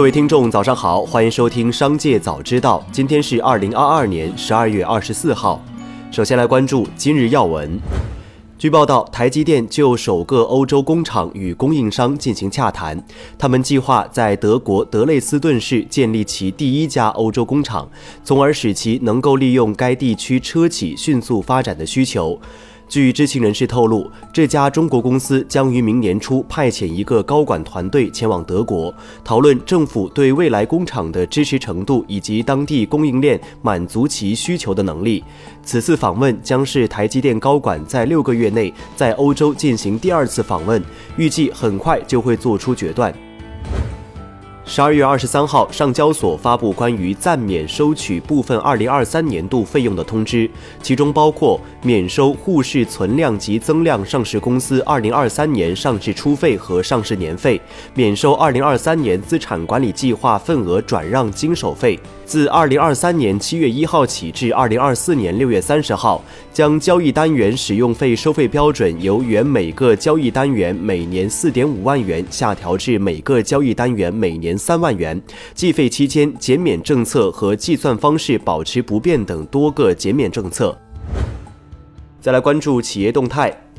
各位听众，早上好，欢迎收听《商界早知道》。今天是二零二二年十二月二十四号。首先来关注今日要闻。据报道，台积电就首个欧洲工厂与供应商进行洽谈，他们计划在德国德累斯顿市建立其第一家欧洲工厂，从而使其能够利用该地区车企迅速发展的需求。据知情人士透露，这家中国公司将于明年初派遣一个高管团队前往德国，讨论政府对未来工厂的支持程度以及当地供应链满足其需求的能力。此次访问将是台积电高管在六个月内在欧洲进行第二次访问，预计很快就会做出决断。十二月二十三号，上交所发布关于暂免收取部分二零二三年度费用的通知，其中包括免收沪市存量及增量上市公司二零二三年上市初费和上市年费，免收二零二三年资产管理计划份额转让经手费。自二零二三年七月一号起至二零二四年六月三十号，将交易单元使用费收费标准由原每个交易单元每年四点五万元下调至每个交易单元每年三万元。计费期间减免政策和计算方式保持不变等多个减免政策。再来关注企业动态。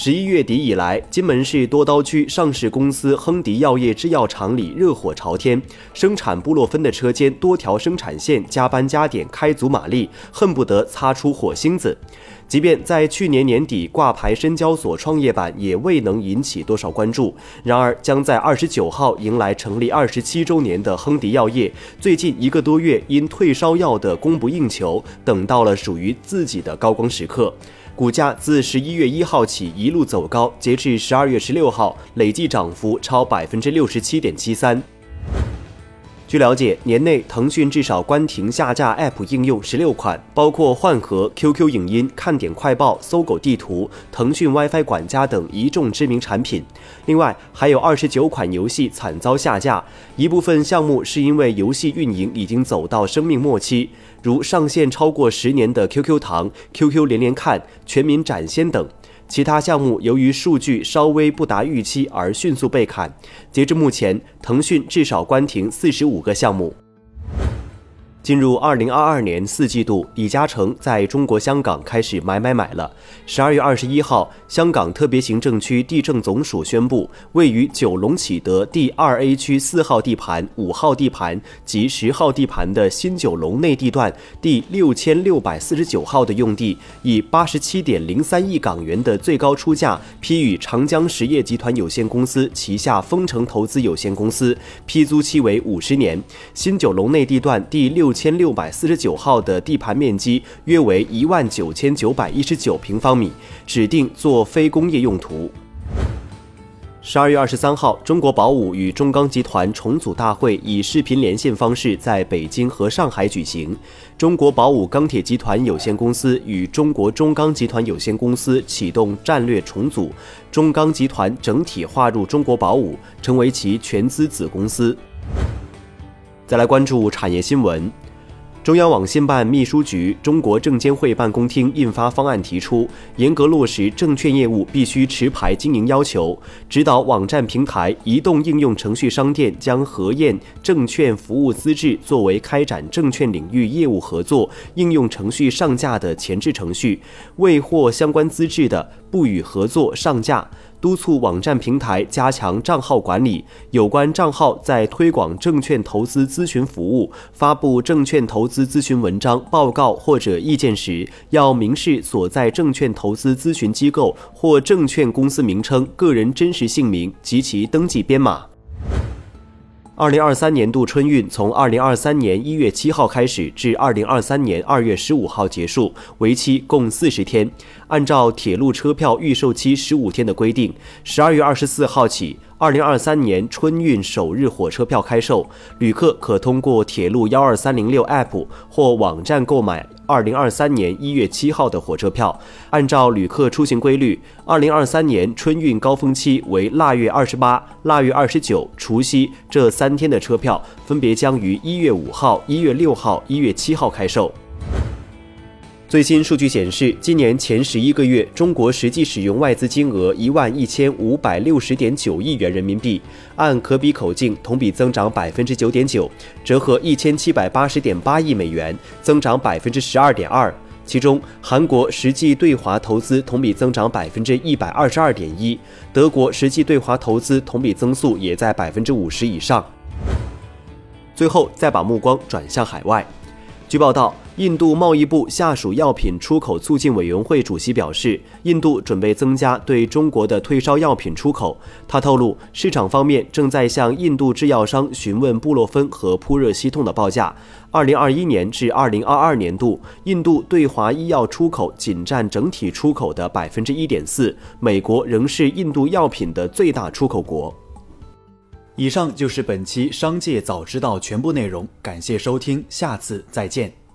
十一月底以来，金门市多刀区上市公司亨迪药业制药厂里热火朝天，生产布洛芬的车间多条生产线加班加点，开足马力，恨不得擦出火星子。即便在去年年底挂牌深交所创业板，也未能引起多少关注。然而，将在二十九号迎来成立二十七周年的亨迪药业，最近一个多月因退烧药的供不应求，等到了属于自己的高光时刻。股价自十一月一号起一路走高，截至十二月十六号，累计涨幅超百分之六十七点七三。据了解，年内腾讯至少关停下架 App 应用十六款，包括幻盒、QQ 影音、看点快报、搜狗地图、腾讯 WiFi 管家等一众知名产品。另外，还有二十九款游戏惨遭下架，一部分项目是因为游戏运营已经走到生命末期，如上线超过十年的 QQ 糖、QQ 连连看、全民斩仙等。其他项目由于数据稍微不达预期而迅速被砍。截至目前，腾讯至少关停四十五个项目。进入二零二二年四季度，李嘉诚在中国香港开始买买买了。十二月二十一号，香港特别行政区地政总署宣布，位于九龙启德第二 A 区四号地盘、五号地盘及十号地盘的新九龙内地段第六千六百四十九号的用地，以八十七点零三亿港元的最高出价批予长江实业集团有限公司旗下丰城投资有限公司，批租期为五十年。新九龙内地段第六。千六百四十九号的地盘面积约为一万九千九百一十九平方米，指定做非工业用途。十二月二十三号，中国宝武与中钢集团重组大会以视频连线方式在北京和上海举行。中国宝武钢铁集团有限公司与中国中钢集团有限公司启动战略重组，中钢集团整体划入中国宝武，成为其全资子公司。再来关注产业新闻。中央网信办秘书局、中国证监会办公厅印发方案，提出严格落实证券业务必须持牌经营要求，指导网站平台、移动应用程序商店将核验证券服务资质作为开展证券领域业务合作应用程序上架的前置程序，未获相关资质的，不予合作上架。督促网站平台加强账号管理，有关账号在推广证券投资咨询服务、发布证券投资咨询文章、报告或者意见时，要明示所在证券投资咨询机构或证券公司名称、个人真实姓名及其登记编码。二零二三年度春运从二零二三年一月七号开始，至二零二三年二月十五号结束，为期共四十天。按照铁路车票预售期十五天的规定，十二月二十四号起。二零二三年春运首日火车票开售，旅客可通过铁路幺二三零六 App 或网站购买二零二三年一月七号的火车票。按照旅客出行规律，二零二三年春运高峰期为腊月二十八、腊月二十九、除夕这三天的车票，分别将于一月五号、一月六号、一月七号开售。最新数据显示，今年前十一个月，中国实际使用外资金额一万一千五百六十点九亿元人民币，按可比口径同比增长百分之九点九，折合一千七百八十点八亿美元，增长百分之十二点二。其中，韩国实际对华投资同比增长百分之一百二十二点一，德国实际对华投资同比增速也在百分之五十以上。最后，再把目光转向海外。据报道，印度贸易部下属药品出口促进委员会主席表示，印度准备增加对中国的退烧药品出口。他透露，市场方面正在向印度制药商询问布洛芬和扑热息痛的报价。二零二一年至二零二二年度，印度对华医药出口仅占整体出口的百分之一点四，美国仍是印度药品的最大出口国。以上就是本期《商界早知道》全部内容，感谢收听，下次再见。